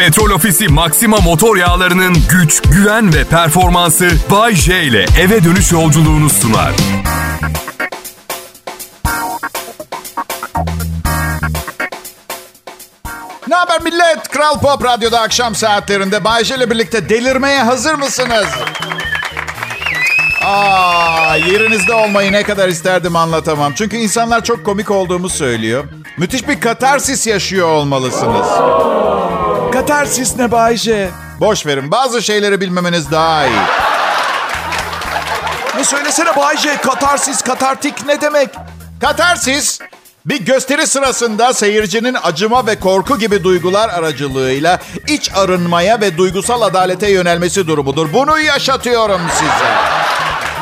Petrol Ofisi Maxima motor yağlarının güç, güven ve performansı Bay J ile eve dönüş yolculuğunu sunar. Ne haber millet? Kral Pop Radyo'da akşam saatlerinde Bayşe ile birlikte delirmeye hazır mısınız? Aa, yerinizde olmayı ne kadar isterdim anlatamam. Çünkü insanlar çok komik olduğumu söylüyor. Müthiş bir katarsis yaşıyor olmalısınız. Katarsis ne Bayşe? Boş verin. Bazı şeyleri bilmemeniz daha iyi. Ne söylesene Bayce, katarsis, katartik ne demek? Katarsis, bir gösteri sırasında seyircinin acıma ve korku gibi duygular aracılığıyla iç arınmaya ve duygusal adalete yönelmesi durumudur. Bunu yaşatıyorum size.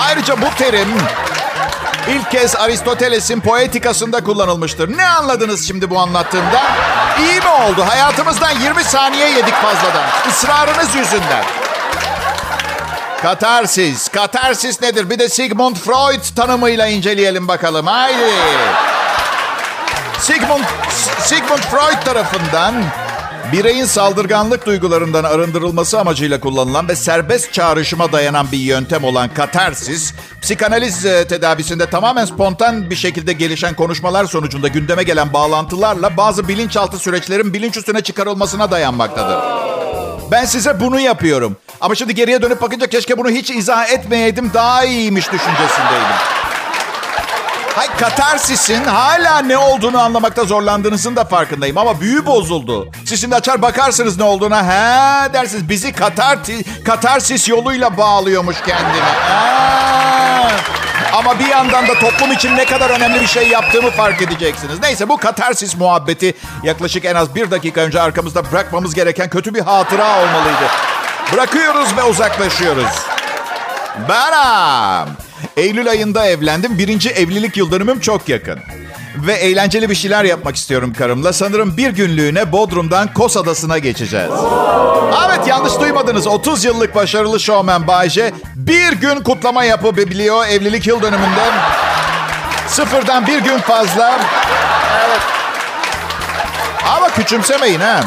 Ayrıca bu terim ilk kez Aristoteles'in poetikasında kullanılmıştır. Ne anladınız şimdi bu anlattığımda? İyi mi oldu? Hayatımızdan 20 saniye yedik fazladan. Israrınız yüzünden. Katarsis. Katarsis nedir? Bir de Sigmund Freud tanımıyla inceleyelim bakalım. Haydi. Sigmund, Sigmund Freud tarafından bireyin saldırganlık duygularından arındırılması amacıyla kullanılan ve serbest çağrışıma dayanan bir yöntem olan katarsis, psikanaliz e, tedavisinde tamamen spontan bir şekilde gelişen konuşmalar sonucunda gündeme gelen bağlantılarla bazı bilinçaltı süreçlerin bilinç üstüne çıkarılmasına dayanmaktadır. Ben size bunu yapıyorum. Ama şimdi geriye dönüp bakınca keşke bunu hiç izah etmeyeydim daha iyiymiş düşüncesindeydim. Hay katarsisin hala ne olduğunu anlamakta zorlandığınızın da farkındayım ama büyü bozuldu. Siz şimdi açar bakarsınız ne olduğuna. He dersiniz bizi katarti, katarsis yoluyla bağlıyormuş kendine. Ha. Ama bir yandan da toplum için ne kadar önemli bir şey yaptığımı fark edeceksiniz. Neyse bu katarsis muhabbeti yaklaşık en az bir dakika önce arkamızda bırakmamız gereken kötü bir hatıra olmalıydı. Bırakıyoruz ve uzaklaşıyoruz. Beram. Eylül ayında evlendim. Birinci evlilik yıl dönümüm çok yakın. Ve eğlenceli bir şeyler yapmak istiyorum karımla. Sanırım bir günlüğüne Bodrum'dan Kos Adası'na geçeceğiz. Evet yanlış duymadınız. 30 yıllık başarılı şovmen Bayce bir gün kutlama yapabiliyor evlilik yıl dönümünde. Sıfırdan bir gün fazla. Evet. Ama küçümsemeyin ha.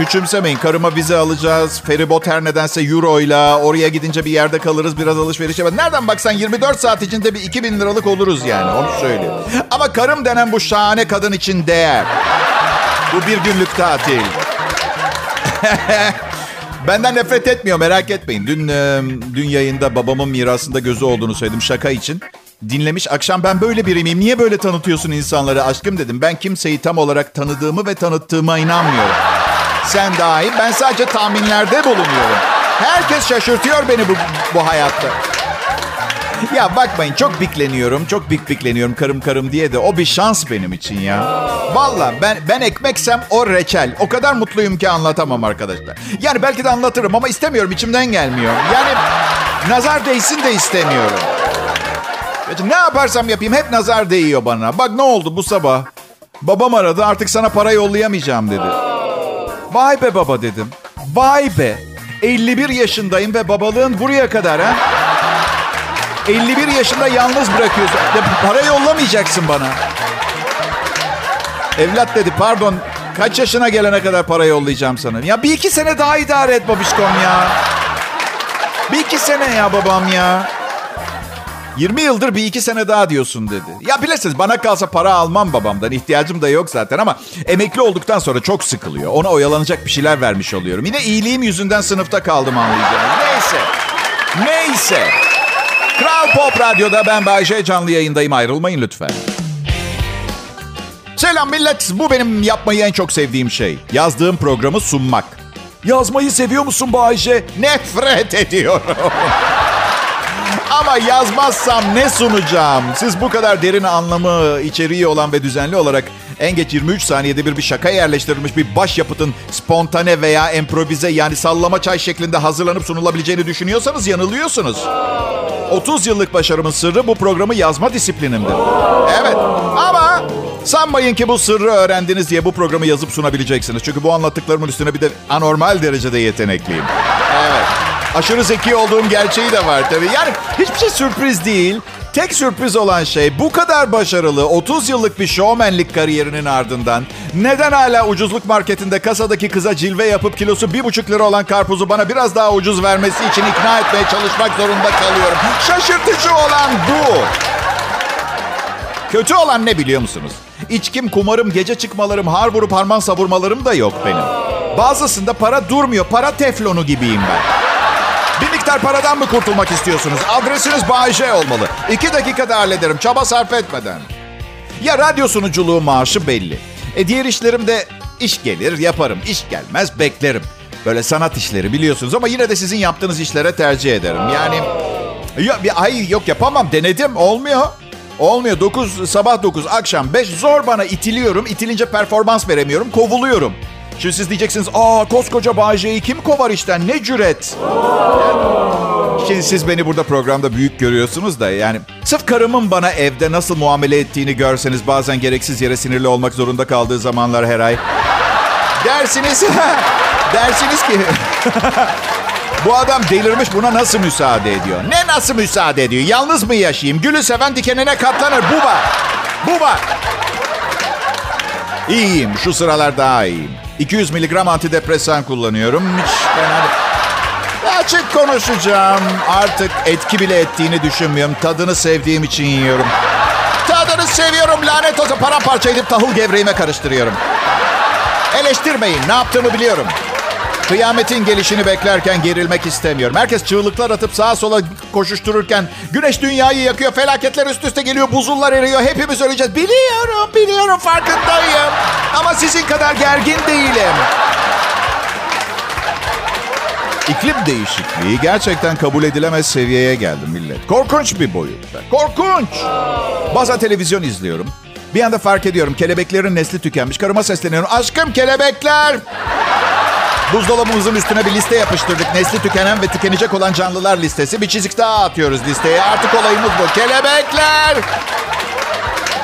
Küçümsemeyin. Karıma vize alacağız. Feribot her nedense euro ile. Oraya gidince bir yerde kalırız. Biraz alışveriş yapalım. Nereden baksan 24 saat içinde bir 2000 liralık oluruz yani. Onu söyleyeyim. Ama karım denen bu şahane kadın için değer. Bu bir günlük tatil. Benden nefret etmiyor merak etmeyin. Dün dün yayında babamın mirasında gözü olduğunu söyledim şaka için. Dinlemiş. Akşam ben böyle biri miyim? Niye böyle tanıtıyorsun insanları aşkım dedim. Ben kimseyi tam olarak tanıdığımı ve tanıttığıma inanmıyorum. Sen dahil. Ben sadece tahminlerde bulunuyorum. Herkes şaşırtıyor beni bu, bu hayatta. Ya bakmayın çok bikleniyorum. Çok bik bikleniyorum karım karım diye de. O bir şans benim için ya. Valla ben, ben ekmeksem o reçel. O kadar mutluyum ki anlatamam arkadaşlar. Yani belki de anlatırım ama istemiyorum. içimden gelmiyor. Yani nazar değsin de istemiyorum. Ne yaparsam yapayım hep nazar değiyor bana. Bak ne oldu bu sabah. Babam aradı artık sana para yollayamayacağım dedi. Vay be baba dedim. Vay be. 51 yaşındayım ve babalığın buraya kadar ha. 51 yaşında yalnız bırakıyorsun. Ya para yollamayacaksın bana. Evlat dedi pardon kaç yaşına gelene kadar para yollayacağım sana. Ya bir iki sene daha idare et babişkom ya. Bir iki sene ya babam ya. 20 yıldır bir iki sene daha diyorsun dedi. Ya bilirsiniz bana kalsa para almam babamdan. ihtiyacım da yok zaten ama emekli olduktan sonra çok sıkılıyor. Ona oyalanacak bir şeyler vermiş oluyorum. Yine iyiliğim yüzünden sınıfta kaldım anlayacağınız. Neyse. Neyse. Kral Pop Radyo'da ben Bayece canlı yayındayım. Ayrılmayın lütfen. Selam millet. Bu benim yapmayı en çok sevdiğim şey. Yazdığım programı sunmak. Yazmayı seviyor musun Bayece? Nefret ediyorum. Ama yazmazsam ne sunacağım? Siz bu kadar derin anlamı, içeriği olan ve düzenli olarak en geç 23 saniyede bir bir şaka yerleştirilmiş bir başyapıtın spontane veya improvize yani sallama çay şeklinde hazırlanıp sunulabileceğini düşünüyorsanız yanılıyorsunuz. 30 yıllık başarımın sırrı bu programı yazma disiplinimdir. Evet ama sanmayın ki bu sırrı öğrendiniz diye bu programı yazıp sunabileceksiniz. Çünkü bu anlattıklarımın üstüne bir de anormal derecede yetenekliyim. Evet. Aşırı zeki olduğum gerçeği de var tabii. Yani hiçbir şey sürpriz değil. Tek sürpriz olan şey bu kadar başarılı 30 yıllık bir şovmenlik kariyerinin ardından neden hala ucuzluk marketinde kasadaki kıza cilve yapıp kilosu 1,5 lira olan karpuzu bana biraz daha ucuz vermesi için ikna etmeye çalışmak zorunda kalıyorum. Şaşırtıcı olan bu. Kötü olan ne biliyor musunuz? İçkim, kumarım, gece çıkmalarım, har vurup harman savurmalarım da yok benim. Bazısında para durmuyor. Para teflonu gibiyim ben. Miktar paradan mı kurtulmak istiyorsunuz? Adresiniz Bayece olmalı. İki dakikada hallederim. Çaba sarf etmeden. Ya radyo sunuculuğu maaşı belli. E diğer işlerimde iş gelir yaparım. İş gelmez beklerim. Böyle sanat işleri biliyorsunuz ama yine de sizin yaptığınız işlere tercih ederim. Yani ya, bir, ay yok yapamam denedim olmuyor. Olmuyor. 9 sabah 9 akşam 5 zor bana itiliyorum. İtilince performans veremiyorum. Kovuluyorum. Şimdi siz diyeceksiniz aa koskoca Bayce'yi kim kovar işten ne cüret. Şimdi siz beni burada programda büyük görüyorsunuz da yani sırf karımın bana evde nasıl muamele ettiğini görseniz bazen gereksiz yere sinirli olmak zorunda kaldığı zamanlar her ay. Dersiniz, dersiniz ki bu adam delirmiş buna nasıl müsaade ediyor? Ne nasıl müsaade ediyor? Yalnız mı yaşayayım? Gülü seven dikenine katlanır. Bu var. Bu var. İyiyim. Şu sıralar daha iyiyim. 200 miligram antidepresan kullanıyorum. Hiç fena. Açık konuşacağım. Artık etki bile ettiğini düşünmüyorum. Tadını sevdiğim için yiyorum. Tadını seviyorum. Lanet olsa paramparça edip tahıl gevreğime karıştırıyorum. Eleştirmeyin. Ne yaptığımı biliyorum. Kıyametin gelişini beklerken gerilmek istemiyorum. Herkes çığlıklar atıp sağa sola koşuştururken güneş dünyayı yakıyor, felaketler üst üste geliyor, buzullar eriyor. Hepimiz öleceğiz. Biliyorum, biliyorum farkındayım. Ama sizin kadar gergin değilim. İklim değişikliği gerçekten kabul edilemez seviyeye geldi millet. Korkunç bir boyutta. Korkunç. Bazen televizyon izliyorum. Bir anda fark ediyorum kelebeklerin nesli tükenmiş. Karıma sesleniyorum. Aşkım kelebekler. Buzdolabımızın üstüne bir liste yapıştırdık. Nesli tükenen ve tükenecek olan canlılar listesi. Bir çizik daha atıyoruz listeye. Artık olayımız bu. Kelebekler!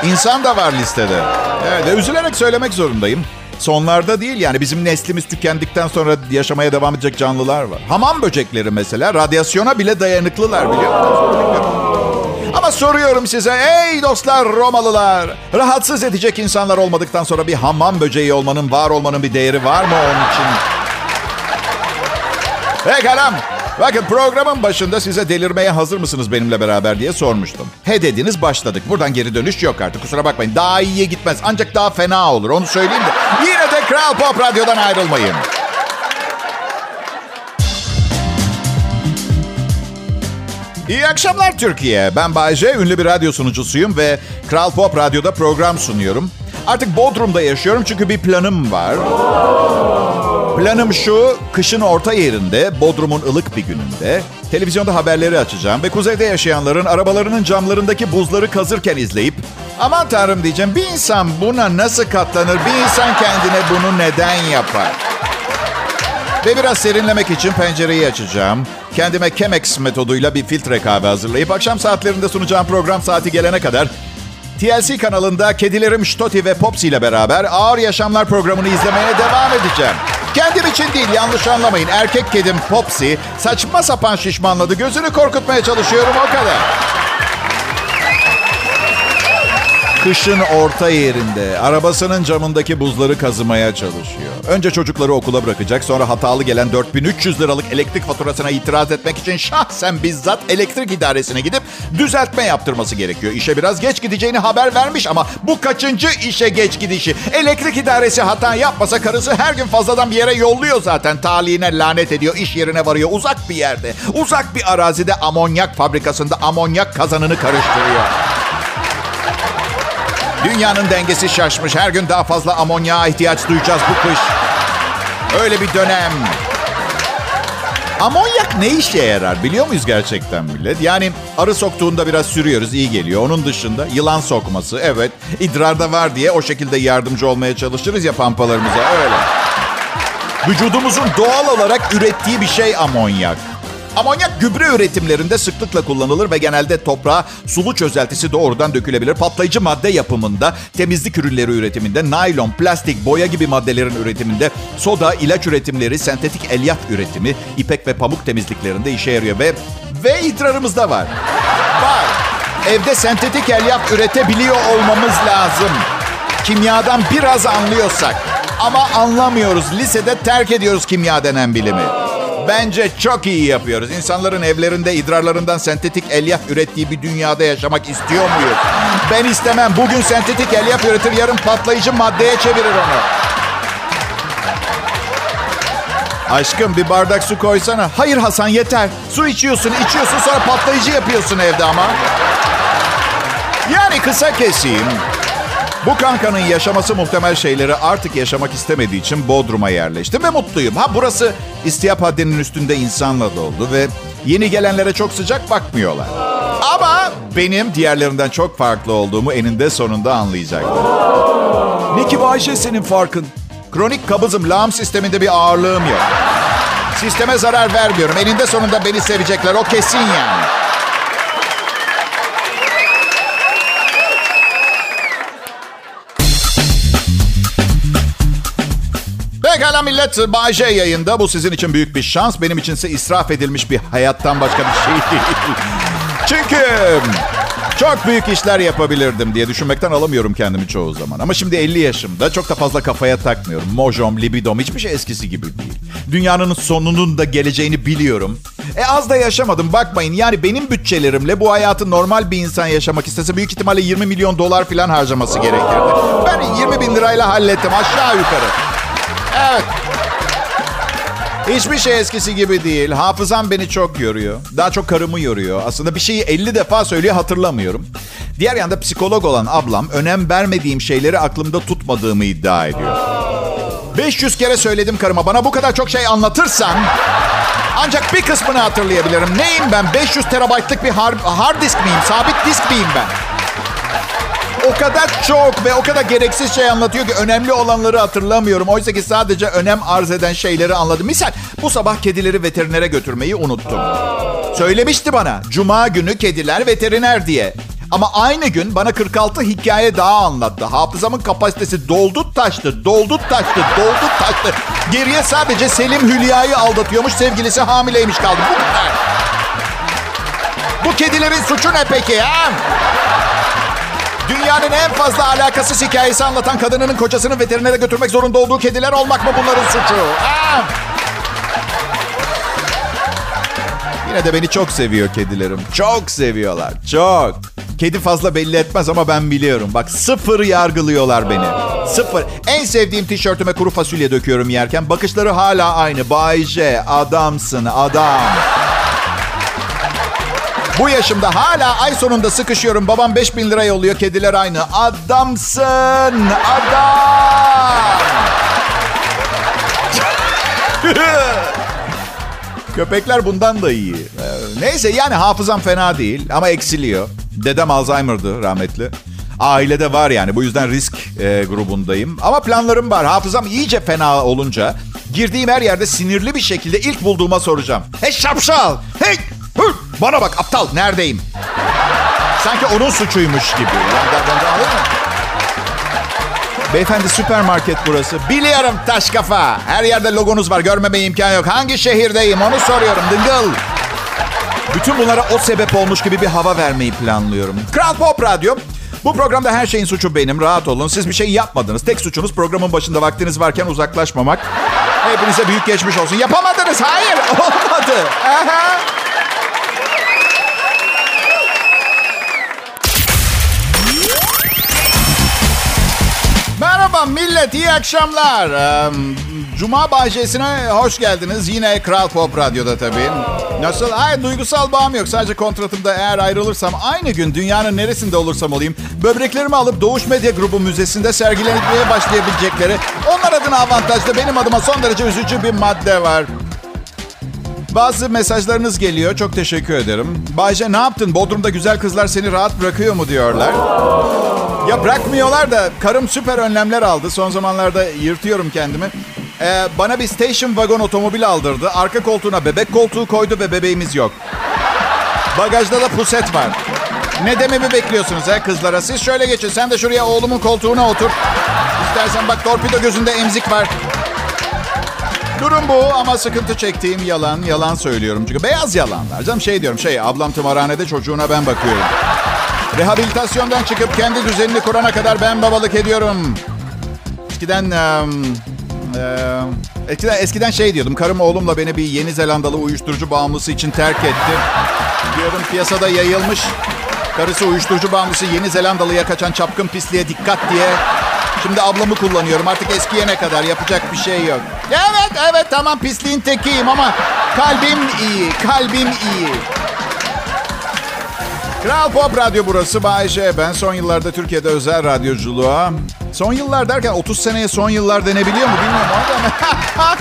İnsan da var listede. Evet, ve üzülerek söylemek zorundayım. Sonlarda değil yani bizim neslimiz tükendikten sonra yaşamaya devam edecek canlılar var. Hamam böcekleri mesela radyasyona bile dayanıklılar biliyor? Ama soruyorum size ey dostlar Romalılar. Rahatsız edecek insanlar olmadıktan sonra bir hamam böceği olmanın, var olmanın bir değeri var mı onun için? Pekala. Bakın programın başında size delirmeye hazır mısınız benimle beraber diye sormuştum. He dediniz başladık. Buradan geri dönüş yok artık. Kusura bakmayın. Daha iyiye gitmez. Ancak daha fena olur. Onu söyleyeyim de. Yine de Kral Pop Radyo'dan ayrılmayın. İyi akşamlar Türkiye. Ben Bayce, ünlü bir radyo sunucusuyum ve Kral Pop Radyo'da program sunuyorum. Artık Bodrum'da yaşıyorum çünkü bir planım var. Planım şu, kışın orta yerinde, Bodrum'un ılık bir gününde televizyonda haberleri açacağım ve kuzeyde yaşayanların arabalarının camlarındaki buzları kazırken izleyip aman tanrım diyeceğim bir insan buna nasıl katlanır, bir insan kendine bunu neden yapar? Ve biraz serinlemek için pencereyi açacağım. Kendime Chemex metoduyla bir filtre kahve hazırlayıp akşam saatlerinde sunacağım program saati gelene kadar TLC kanalında kedilerim Stoti ve Popsi ile beraber Ağır Yaşamlar programını izlemeye devam edeceğim. Kendim için değil yanlış anlamayın. Erkek kedim Popsi saçma sapan şişmanladı. Gözünü korkutmaya çalışıyorum o kadar. Kışın orta yerinde arabasının camındaki buzları kazımaya çalışıyor. Önce çocukları okula bırakacak sonra hatalı gelen 4300 liralık elektrik faturasına itiraz etmek için şahsen bizzat elektrik idaresine gidip düzeltme yaptırması gerekiyor. İşe biraz geç gideceğini haber vermiş ama bu kaçıncı işe geç gidişi? Elektrik idaresi hata yapmasa karısı her gün fazladan bir yere yolluyor zaten. Talihine lanet ediyor, iş yerine varıyor uzak bir yerde. Uzak bir arazide amonyak fabrikasında amonyak kazanını karıştırıyor. Dünyanın dengesi şaşmış. Her gün daha fazla amonyağa ihtiyaç duyacağız bu kış. Öyle bir dönem. Amonyak ne işe yarar biliyor muyuz gerçekten millet? Yani arı soktuğunda biraz sürüyoruz iyi geliyor. Onun dışında yılan sokması evet idrarda var diye o şekilde yardımcı olmaya çalışırız ya pampalarımıza öyle. Vücudumuzun doğal olarak ürettiği bir şey amonyak. Amonyak gübre üretimlerinde sıklıkla kullanılır ve genelde toprağa sulu çözeltisi doğrudan dökülebilir. Patlayıcı madde yapımında, temizlik ürünleri üretiminde, naylon, plastik, boya gibi maddelerin üretiminde, soda, ilaç üretimleri, sentetik elyaf üretimi, ipek ve pamuk temizliklerinde işe yarıyor ve ve idrarımızda var. Var. evde sentetik elyaf üretebiliyor olmamız lazım. Kimyadan biraz anlıyorsak. Ama anlamıyoruz. Lisede terk ediyoruz kimya denen bilimi. Bence çok iyi yapıyoruz. İnsanların evlerinde idrarlarından sentetik elyaf ürettiği bir dünyada yaşamak istiyor muyuz? Ben istemem. Bugün sentetik elyaf üretir, yarın patlayıcı maddeye çevirir onu. Aşkım bir bardak su koysana. Hayır Hasan yeter. Su içiyorsun, içiyorsun sonra patlayıcı yapıyorsun evde ama. Yani kısa keseyim. Bu kankanın yaşaması muhtemel şeyleri artık yaşamak istemediği için Bodrum'a yerleştim ve mutluyum. Ha burası istiyap haddinin üstünde insanla doldu ve yeni gelenlere çok sıcak bakmıyorlar. Ama benim diğerlerinden çok farklı olduğumu eninde sonunda anlayacaklar. Ne ki senin farkın? Kronik kabızım, lağım sisteminde bir ağırlığım yok. Sisteme zarar vermiyorum. Eninde sonunda beni sevecekler. O kesin yani. Pekala millet. Bay J yayında. Bu sizin için büyük bir şans. Benim içinse israf edilmiş bir hayattan başka bir şey değil. Çünkü çok büyük işler yapabilirdim diye düşünmekten alamıyorum kendimi çoğu zaman. Ama şimdi 50 yaşımda çok da fazla kafaya takmıyorum. Mojom, libidom hiçbir şey eskisi gibi değil. Dünyanın sonunun da geleceğini biliyorum. E az da yaşamadım bakmayın. Yani benim bütçelerimle bu hayatı normal bir insan yaşamak istese büyük ihtimalle 20 milyon dolar falan harcaması gerekirdi. Ben 20 bin lirayla hallettim aşağı yukarı. Evet. Hiçbir şey eskisi gibi değil. Hafızam beni çok yoruyor. Daha çok karımı yoruyor. Aslında bir şeyi 50 defa söylüyor hatırlamıyorum. Diğer yanda psikolog olan ablam önem vermediğim şeyleri aklımda tutmadığımı iddia ediyor. 500 kere söyledim karıma bana bu kadar çok şey anlatırsan ancak bir kısmını hatırlayabilirim. Neyim ben? 500 terabaytlık bir hard, hard disk miyim? Sabit disk miyim ben? O kadar çok ve o kadar gereksiz şey anlatıyor ki önemli olanları hatırlamıyorum. Oysa ki sadece önem arz eden şeyleri anladım. Misal bu sabah kedileri veterinere götürmeyi unuttum. Söylemişti bana cuma günü kediler veteriner diye. Ama aynı gün bana 46 hikaye daha anlattı. Hafızamın kapasitesi doldu taştı, doldu taştı, doldu taştı. Geriye sadece Selim Hülya'yı aldatıyormuş, sevgilisi hamileymiş kaldı. Bu kadar. Bu kedilerin suçu ne peki ha? Dünyanın en fazla alakasız hikayesi anlatan kadınının kocasını veterinere götürmek zorunda olduğu kediler olmak mı bunların suçu? Aa! Yine de beni çok seviyor kedilerim. Çok seviyorlar. Çok. Kedi fazla belli etmez ama ben biliyorum. Bak sıfır yargılıyorlar beni. Sıfır. En sevdiğim tişörtüme kuru fasulye döküyorum yerken. Bakışları hala aynı. Bay J, adamsın adam. Bu yaşımda hala ay sonunda sıkışıyorum. Babam 5 bin lira yolluyor. Kediler aynı. Adamsın. Adam. Köpekler bundan da iyi. Ee, neyse yani hafızam fena değil ama eksiliyor. Dedem Alzheimer'dı rahmetli. Ailede var yani bu yüzden risk e, grubundayım. Ama planlarım var. Hafızam iyice fena olunca girdiğim her yerde sinirli bir şekilde ilk bulduğuma soracağım. Hey şapşal! Hey! Bana bak aptal neredeyim? Sanki onun suçuymuş gibi. Anladın mı? Beyefendi süpermarket burası. Biliyorum taş kafa. Her yerde logonuz var. Görmeme imkan yok. Hangi şehirdeyim onu soruyorum. Dıngıl. Bütün bunlara o sebep olmuş gibi bir hava vermeyi planlıyorum. Kral Pop Radyo. Bu programda her şeyin suçu benim. Rahat olun. Siz bir şey yapmadınız. Tek suçunuz programın başında vaktiniz varken uzaklaşmamak. Hepinize büyük geçmiş olsun. Yapamadınız. Hayır. Olmadı. Aha. Merhaba millet, iyi akşamlar. Cuma bahçesine hoş geldiniz. Yine Kral Pop Radyo'da tabii. Nasıl? Ay duygusal bağım yok. Sadece kontratımda eğer ayrılırsam aynı gün dünyanın neresinde olursam olayım böbreklerimi alıp Doğuş Medya Grubu Müzesi'nde sergilenmeye başlayabilecekleri onlar adına avantajlı benim adıma son derece üzücü bir madde var. Bazı mesajlarınız geliyor. Çok teşekkür ederim. Bayce ne yaptın? Bodrum'da güzel kızlar seni rahat bırakıyor mu diyorlar. Ya bırakmıyorlar da karım süper önlemler aldı. Son zamanlarda yırtıyorum kendimi. Ee, bana bir station wagon otomobil aldırdı. Arka koltuğuna bebek koltuğu koydu ve bebeğimiz yok. Bagajda da puset var. Ne dememi bekliyorsunuz ha kızlara? Siz şöyle geçin. Sen de şuraya oğlumun koltuğuna otur. İstersen bak torpido gözünde emzik var. Durum bu ama sıkıntı çektiğim yalan. Yalan söylüyorum çünkü beyaz yalanlar. Canım şey diyorum şey ablam tımarhanede çocuğuna ben bakıyorum. Rehabilitasyondan çıkıp kendi düzenini kurana kadar ben babalık ediyorum. Eskiden... Um, ee, eskiden, eskiden şey diyordum. Karım oğlumla beni bir Yeni Zelandalı uyuşturucu bağımlısı için terk etti. Diyordum piyasada yayılmış. Karısı uyuşturucu bağımlısı Yeni Zelandalı'ya kaçan çapkın pisliğe dikkat diye. Şimdi ablamı kullanıyorum. Artık eskiye ne kadar yapacak bir şey yok. Evet evet tamam pisliğin tekiyim ama kalbim iyi. Kalbim iyi. Kral Pop Radyo burası Bayece. Ben son yıllarda Türkiye'de özel radyoculuğa... Son yıllar derken 30 seneye son yıllar denebiliyor mu bilmiyorum. Ama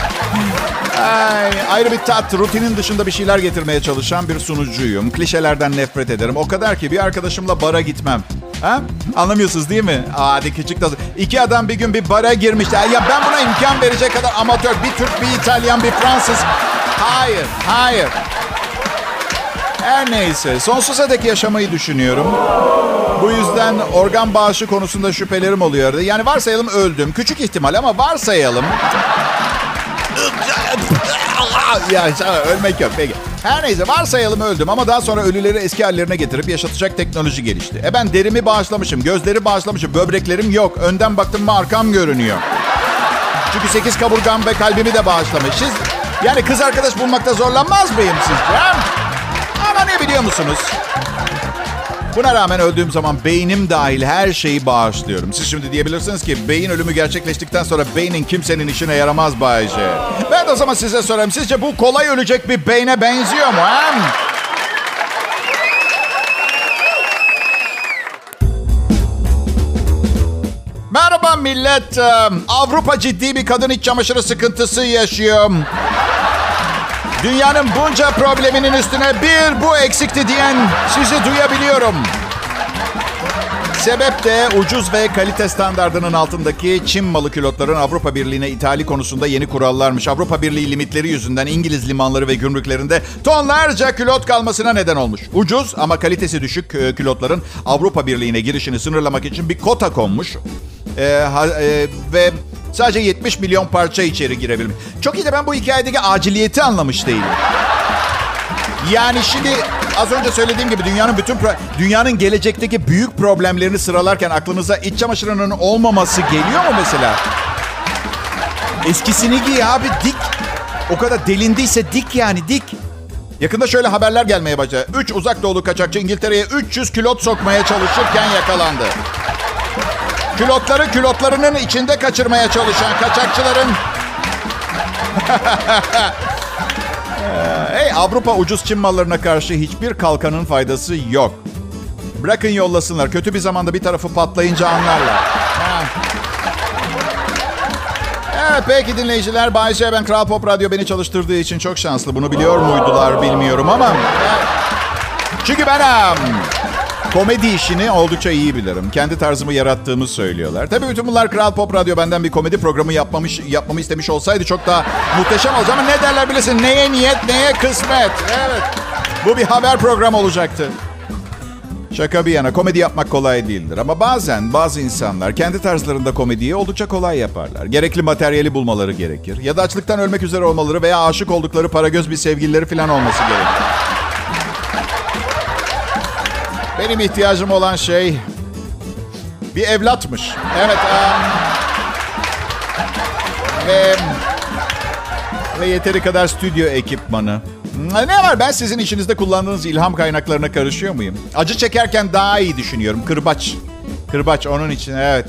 Ay, ayrı bir tat, rutinin dışında bir şeyler getirmeye çalışan bir sunucuyum. Klişelerden nefret ederim. O kadar ki bir arkadaşımla bara gitmem. Ha? Anlamıyorsunuz değil mi? Hadi küçük de. İki adam bir gün bir bara girmişler. Ya ben buna imkan verecek kadar amatör. Bir Türk, bir İtalyan, bir Fransız. Hayır, hayır. Her neyse. Sonsuza dek yaşamayı düşünüyorum. Bu yüzden organ bağışı konusunda şüphelerim oluyordu. Yani varsayalım öldüm. Küçük ihtimal ama varsayalım. ya ölmek yok peki. Her neyse varsayalım öldüm ama daha sonra ölüleri eski hallerine getirip yaşatacak teknoloji gelişti. E ben derimi bağışlamışım, gözleri bağışlamışım, böbreklerim yok. Önden baktım mı arkam görünüyor. Çünkü sekiz kaburgam ve kalbimi de bağışlamışız. Yani kız arkadaş bulmakta zorlanmaz mıyım sizce? Ama ne biliyor musunuz? Buna rağmen öldüğüm zaman beynim dahil her şeyi bağışlıyorum. Siz şimdi diyebilirsiniz ki beyin ölümü gerçekleştikten sonra beynin kimsenin işine yaramaz Bayece. Ben de o zaman size sorayım. Sizce bu kolay ölecek bir beyne benziyor mu? He? Merhaba millet. Avrupa ciddi bir kadın iç çamaşırı sıkıntısı yaşıyor. Dünyanın bunca probleminin üstüne bir bu eksikti diyen sizi duyabiliyorum. Sebep de ucuz ve kalite standartının altındaki Çin malı külotların Avrupa Birliği'ne ithali konusunda yeni kurallarmış. Avrupa Birliği limitleri yüzünden İngiliz limanları ve gümrüklerinde tonlarca külot kalmasına neden olmuş. Ucuz ama kalitesi düşük e, külotların Avrupa Birliği'ne girişini sınırlamak için bir kota konmuş. Ee, ha, e, ve Sadece 70 milyon parça içeri girebilmiş. Çok iyi de ben bu hikayedeki aciliyeti anlamış değilim. Yani şimdi az önce söylediğim gibi dünyanın bütün dünyanın gelecekteki büyük problemlerini sıralarken aklınıza iç çamaşırının olmaması geliyor mu mesela? Eskisini giy abi dik. O kadar delindiyse dik yani dik. Yakında şöyle haberler gelmeye başladı. 3 uzak doğulu kaçakçı İngiltere'ye 300 kilot sokmaya çalışırken yakalandı. Külotları külotlarının içinde kaçırmaya çalışan kaçakçıların... hey Avrupa ucuz Çin mallarına karşı hiçbir kalkanın faydası yok. Bırakın yollasınlar. Kötü bir zamanda bir tarafı patlayınca anlarlar. Evet peki dinleyiciler. Bay J, ben Kral Pop Radyo beni çalıştırdığı için çok şanslı. Bunu biliyor muydular bilmiyorum ama... Çünkü ben... Komedi işini oldukça iyi bilirim. Kendi tarzımı yarattığımı söylüyorlar. Tabii bütün bunlar Kral Pop Radyo benden bir komedi programı yapmamış, yapmamı istemiş olsaydı çok daha muhteşem olacak. Ama ne derler bilirsin neye niyet neye kısmet. Evet bu bir haber programı olacaktı. Şaka bir yana komedi yapmak kolay değildir. Ama bazen bazı insanlar kendi tarzlarında komediyi oldukça kolay yaparlar. Gerekli materyali bulmaları gerekir. Ya da açlıktan ölmek üzere olmaları veya aşık oldukları para göz bir sevgilileri falan olması gerekir. Benim ihtiyacım olan şey bir evlatmış. Evet. Um, ve, ve yeteri kadar stüdyo ekipmanı. Ne var ben sizin işinizde kullandığınız ilham kaynaklarına karışıyor muyum? Acı çekerken daha iyi düşünüyorum. Kırbaç. Kırbaç onun için evet.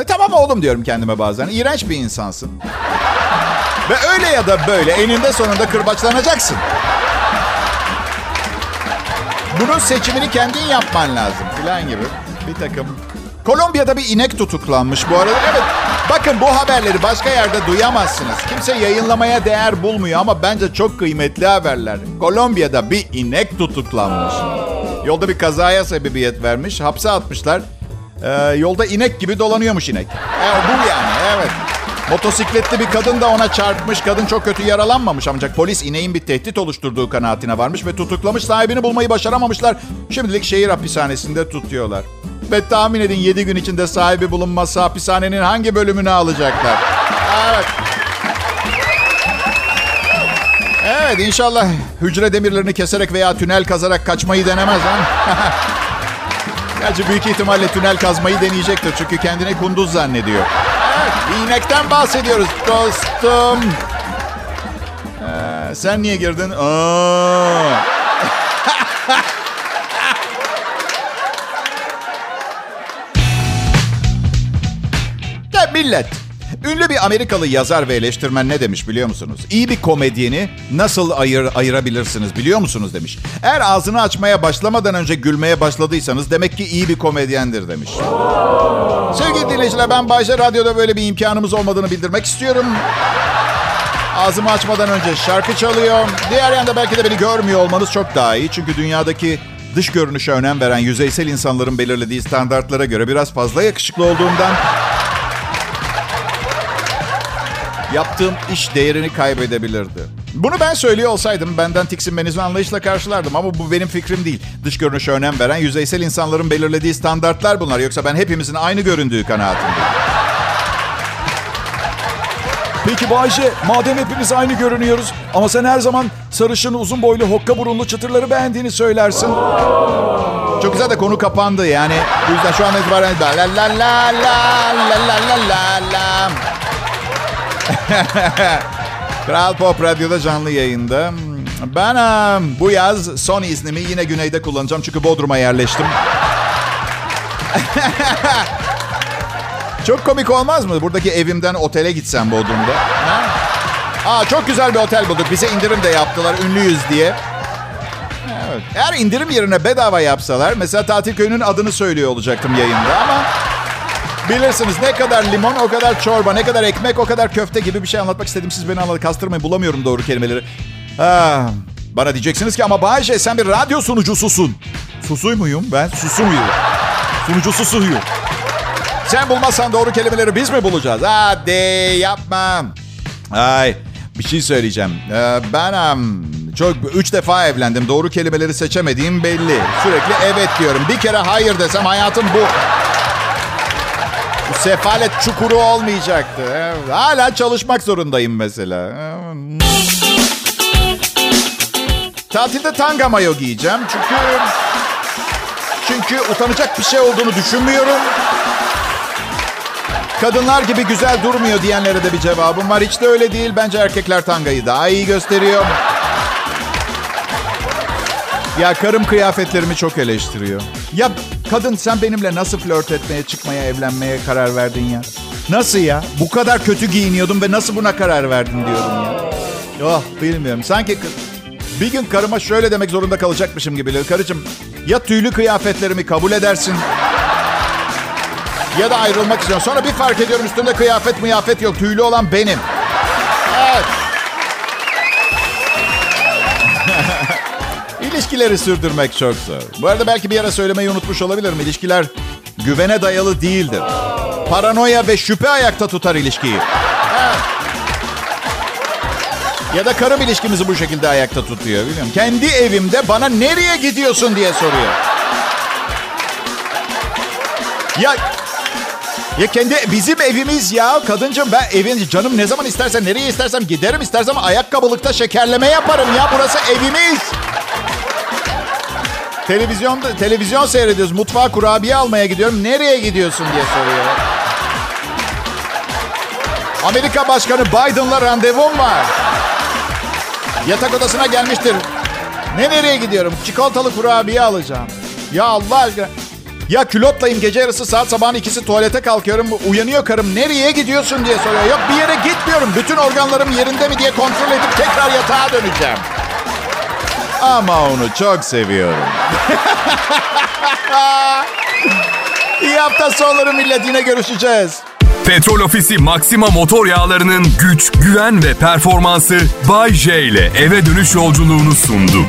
Ee, tamam oğlum diyorum kendime bazen. İğrenç bir insansın. Ve öyle ya da böyle eninde sonunda kırbaçlanacaksın. Bunun seçimini kendin yapman lazım filan gibi bir takım. Kolombiya'da bir inek tutuklanmış bu arada. Evet bakın bu haberleri başka yerde duyamazsınız. Kimse yayınlamaya değer bulmuyor ama bence çok kıymetli haberler. Kolombiya'da bir inek tutuklanmış. Yolda bir kazaya sebebiyet vermiş. Hapse atmışlar. Ee, yolda inek gibi dolanıyormuş inek. E, bu yani evet. Motosikletli bir kadın da ona çarpmış. Kadın çok kötü yaralanmamış ancak polis ineğin bir tehdit oluşturduğu kanaatine varmış ve tutuklamış. Sahibini bulmayı başaramamışlar. Şimdilik şehir hapishanesinde tutuyorlar. Ve tahmin edin 7 gün içinde sahibi bulunmazsa hapishanenin hangi bölümünü alacaklar? Evet. Evet inşallah hücre demirlerini keserek veya tünel kazarak kaçmayı denemez ha. Gerçi büyük ihtimalle tünel kazmayı deneyecektir. Çünkü kendine kunduz zannediyor. İnekten bahsediyoruz dostum. Ee, sen niye girdin? Aa. ya millet. Ünlü bir Amerikalı yazar ve eleştirmen ne demiş biliyor musunuz? İyi bir komedyeni nasıl ayır, ayırabilirsiniz biliyor musunuz demiş. Eğer ağzını açmaya başlamadan önce gülmeye başladıysanız demek ki iyi bir komedyendir demiş. Sevgili dinleyiciler ben Bayşe Radyo'da böyle bir imkanımız olmadığını bildirmek istiyorum. Ağzımı açmadan önce şarkı çalıyor. Diğer yanda belki de beni görmüyor olmanız çok daha iyi. Çünkü dünyadaki dış görünüşe önem veren yüzeysel insanların belirlediği standartlara göre biraz fazla yakışıklı olduğumdan yaptığım iş değerini kaybedebilirdi. Bunu ben söylüyor olsaydım benden tiksinmenizi anlayışla karşılardım ama bu benim fikrim değil. Dış görünüşe önem veren yüzeysel insanların belirlediği standartlar bunlar. Yoksa ben hepimizin aynı göründüğü kanaatindeyim. Peki Bayce, madem hepimiz aynı görünüyoruz ama sen her zaman sarışın, uzun boylu, hokka burunlu çıtırları beğendiğini söylersin. Çok güzel de konu kapandı yani. Bu yüzden şu an itibaren la la la la la la la la la. Kral Pop Radyo'da canlı yayında. Ben um, bu yaz son iznimi yine güneyde kullanacağım çünkü Bodrum'a yerleştim. çok komik olmaz mı? Buradaki evimden otele gitsem Bodrum'da. Ha? Aa, çok güzel bir otel bulduk. Bize indirim de yaptılar ünlüyüz diye. Evet. Eğer indirim yerine bedava yapsalar mesela tatil köyünün adını söylüyor olacaktım yayında ama bilirsiniz ne kadar limon o kadar çorba, ne kadar ekmek o kadar köfte gibi bir şey anlatmak istedim. Siz beni anladınız. Kastırmayın bulamıyorum doğru kelimeleri. Ah, bana diyeceksiniz ki ama Bayce sen bir radyo sunucususun. Susuy muyum ben? Susu muyum? Sunucusu suyu. Sen bulmazsan doğru kelimeleri biz mi bulacağız? Hadi yapma. Ay bir şey söyleyeceğim. Ee, ben çok üç defa evlendim. Doğru kelimeleri seçemediğim belli. Sürekli evet diyorum. Bir kere hayır desem hayatım bu. Sefalet çukuru olmayacaktı. Hala çalışmak zorundayım mesela. Tatilde tanga mayo giyeceğim. Çünkü çünkü utanacak bir şey olduğunu düşünmüyorum. Kadınlar gibi güzel durmuyor diyenlere de bir cevabım var. Hiç de öyle değil. Bence erkekler tangayı daha iyi gösteriyor. Ya karım kıyafetlerimi çok eleştiriyor. Ya kadın sen benimle nasıl flört etmeye, çıkmaya, evlenmeye karar verdin ya? Nasıl ya? Bu kadar kötü giyiniyordum ve nasıl buna karar verdin diyorum ya. Oh bilmiyorum. Sanki bir gün karıma şöyle demek zorunda kalacakmışım gibi. Karıcığım ya tüylü kıyafetlerimi kabul edersin ya da ayrılmak istiyorum. Sonra bir fark ediyorum üstünde kıyafet mıyafet yok. Tüylü olan benim. İlişkileri sürdürmek çok zor. Bu arada belki bir ara söylemeyi unutmuş olabilirim. İlişkiler güvene dayalı değildir. Paranoya ve şüphe ayakta tutar ilişkiyi. Ya da karım ilişkimizi bu şekilde ayakta tutuyor biliyorum. Kendi evimde bana nereye gidiyorsun diye soruyor. Ya ya kendi bizim evimiz ya kadıncım ben evin canım ne zaman istersen nereye istersem giderim istersem ayakkabılıkta şekerleme yaparım ya burası evimiz. Televizyonda televizyon seyrediyoruz. Mutfağa kurabiye almaya gidiyorum. Nereye gidiyorsun diye soruyor. Amerika Başkanı Biden'la randevum var. Yatak odasına gelmiştir. Ne nereye gidiyorum? Çikolatalı kurabiye alacağım. Ya Allah aşkına. Ya külotlayım gece yarısı saat sabahın ikisi tuvalete kalkıyorum. Uyanıyor karım nereye gidiyorsun diye soruyor. Yok bir yere gitmiyorum. Bütün organlarım yerinde mi diye kontrol edip tekrar yatağa döneceğim. Ama onu çok seviyorum. İyi hafta sonları millet yine görüşeceğiz. Petrol Ofisi Maxima motor yağlarının güç, güven ve performansı Bay J ile eve dönüş yolculuğunu sundu.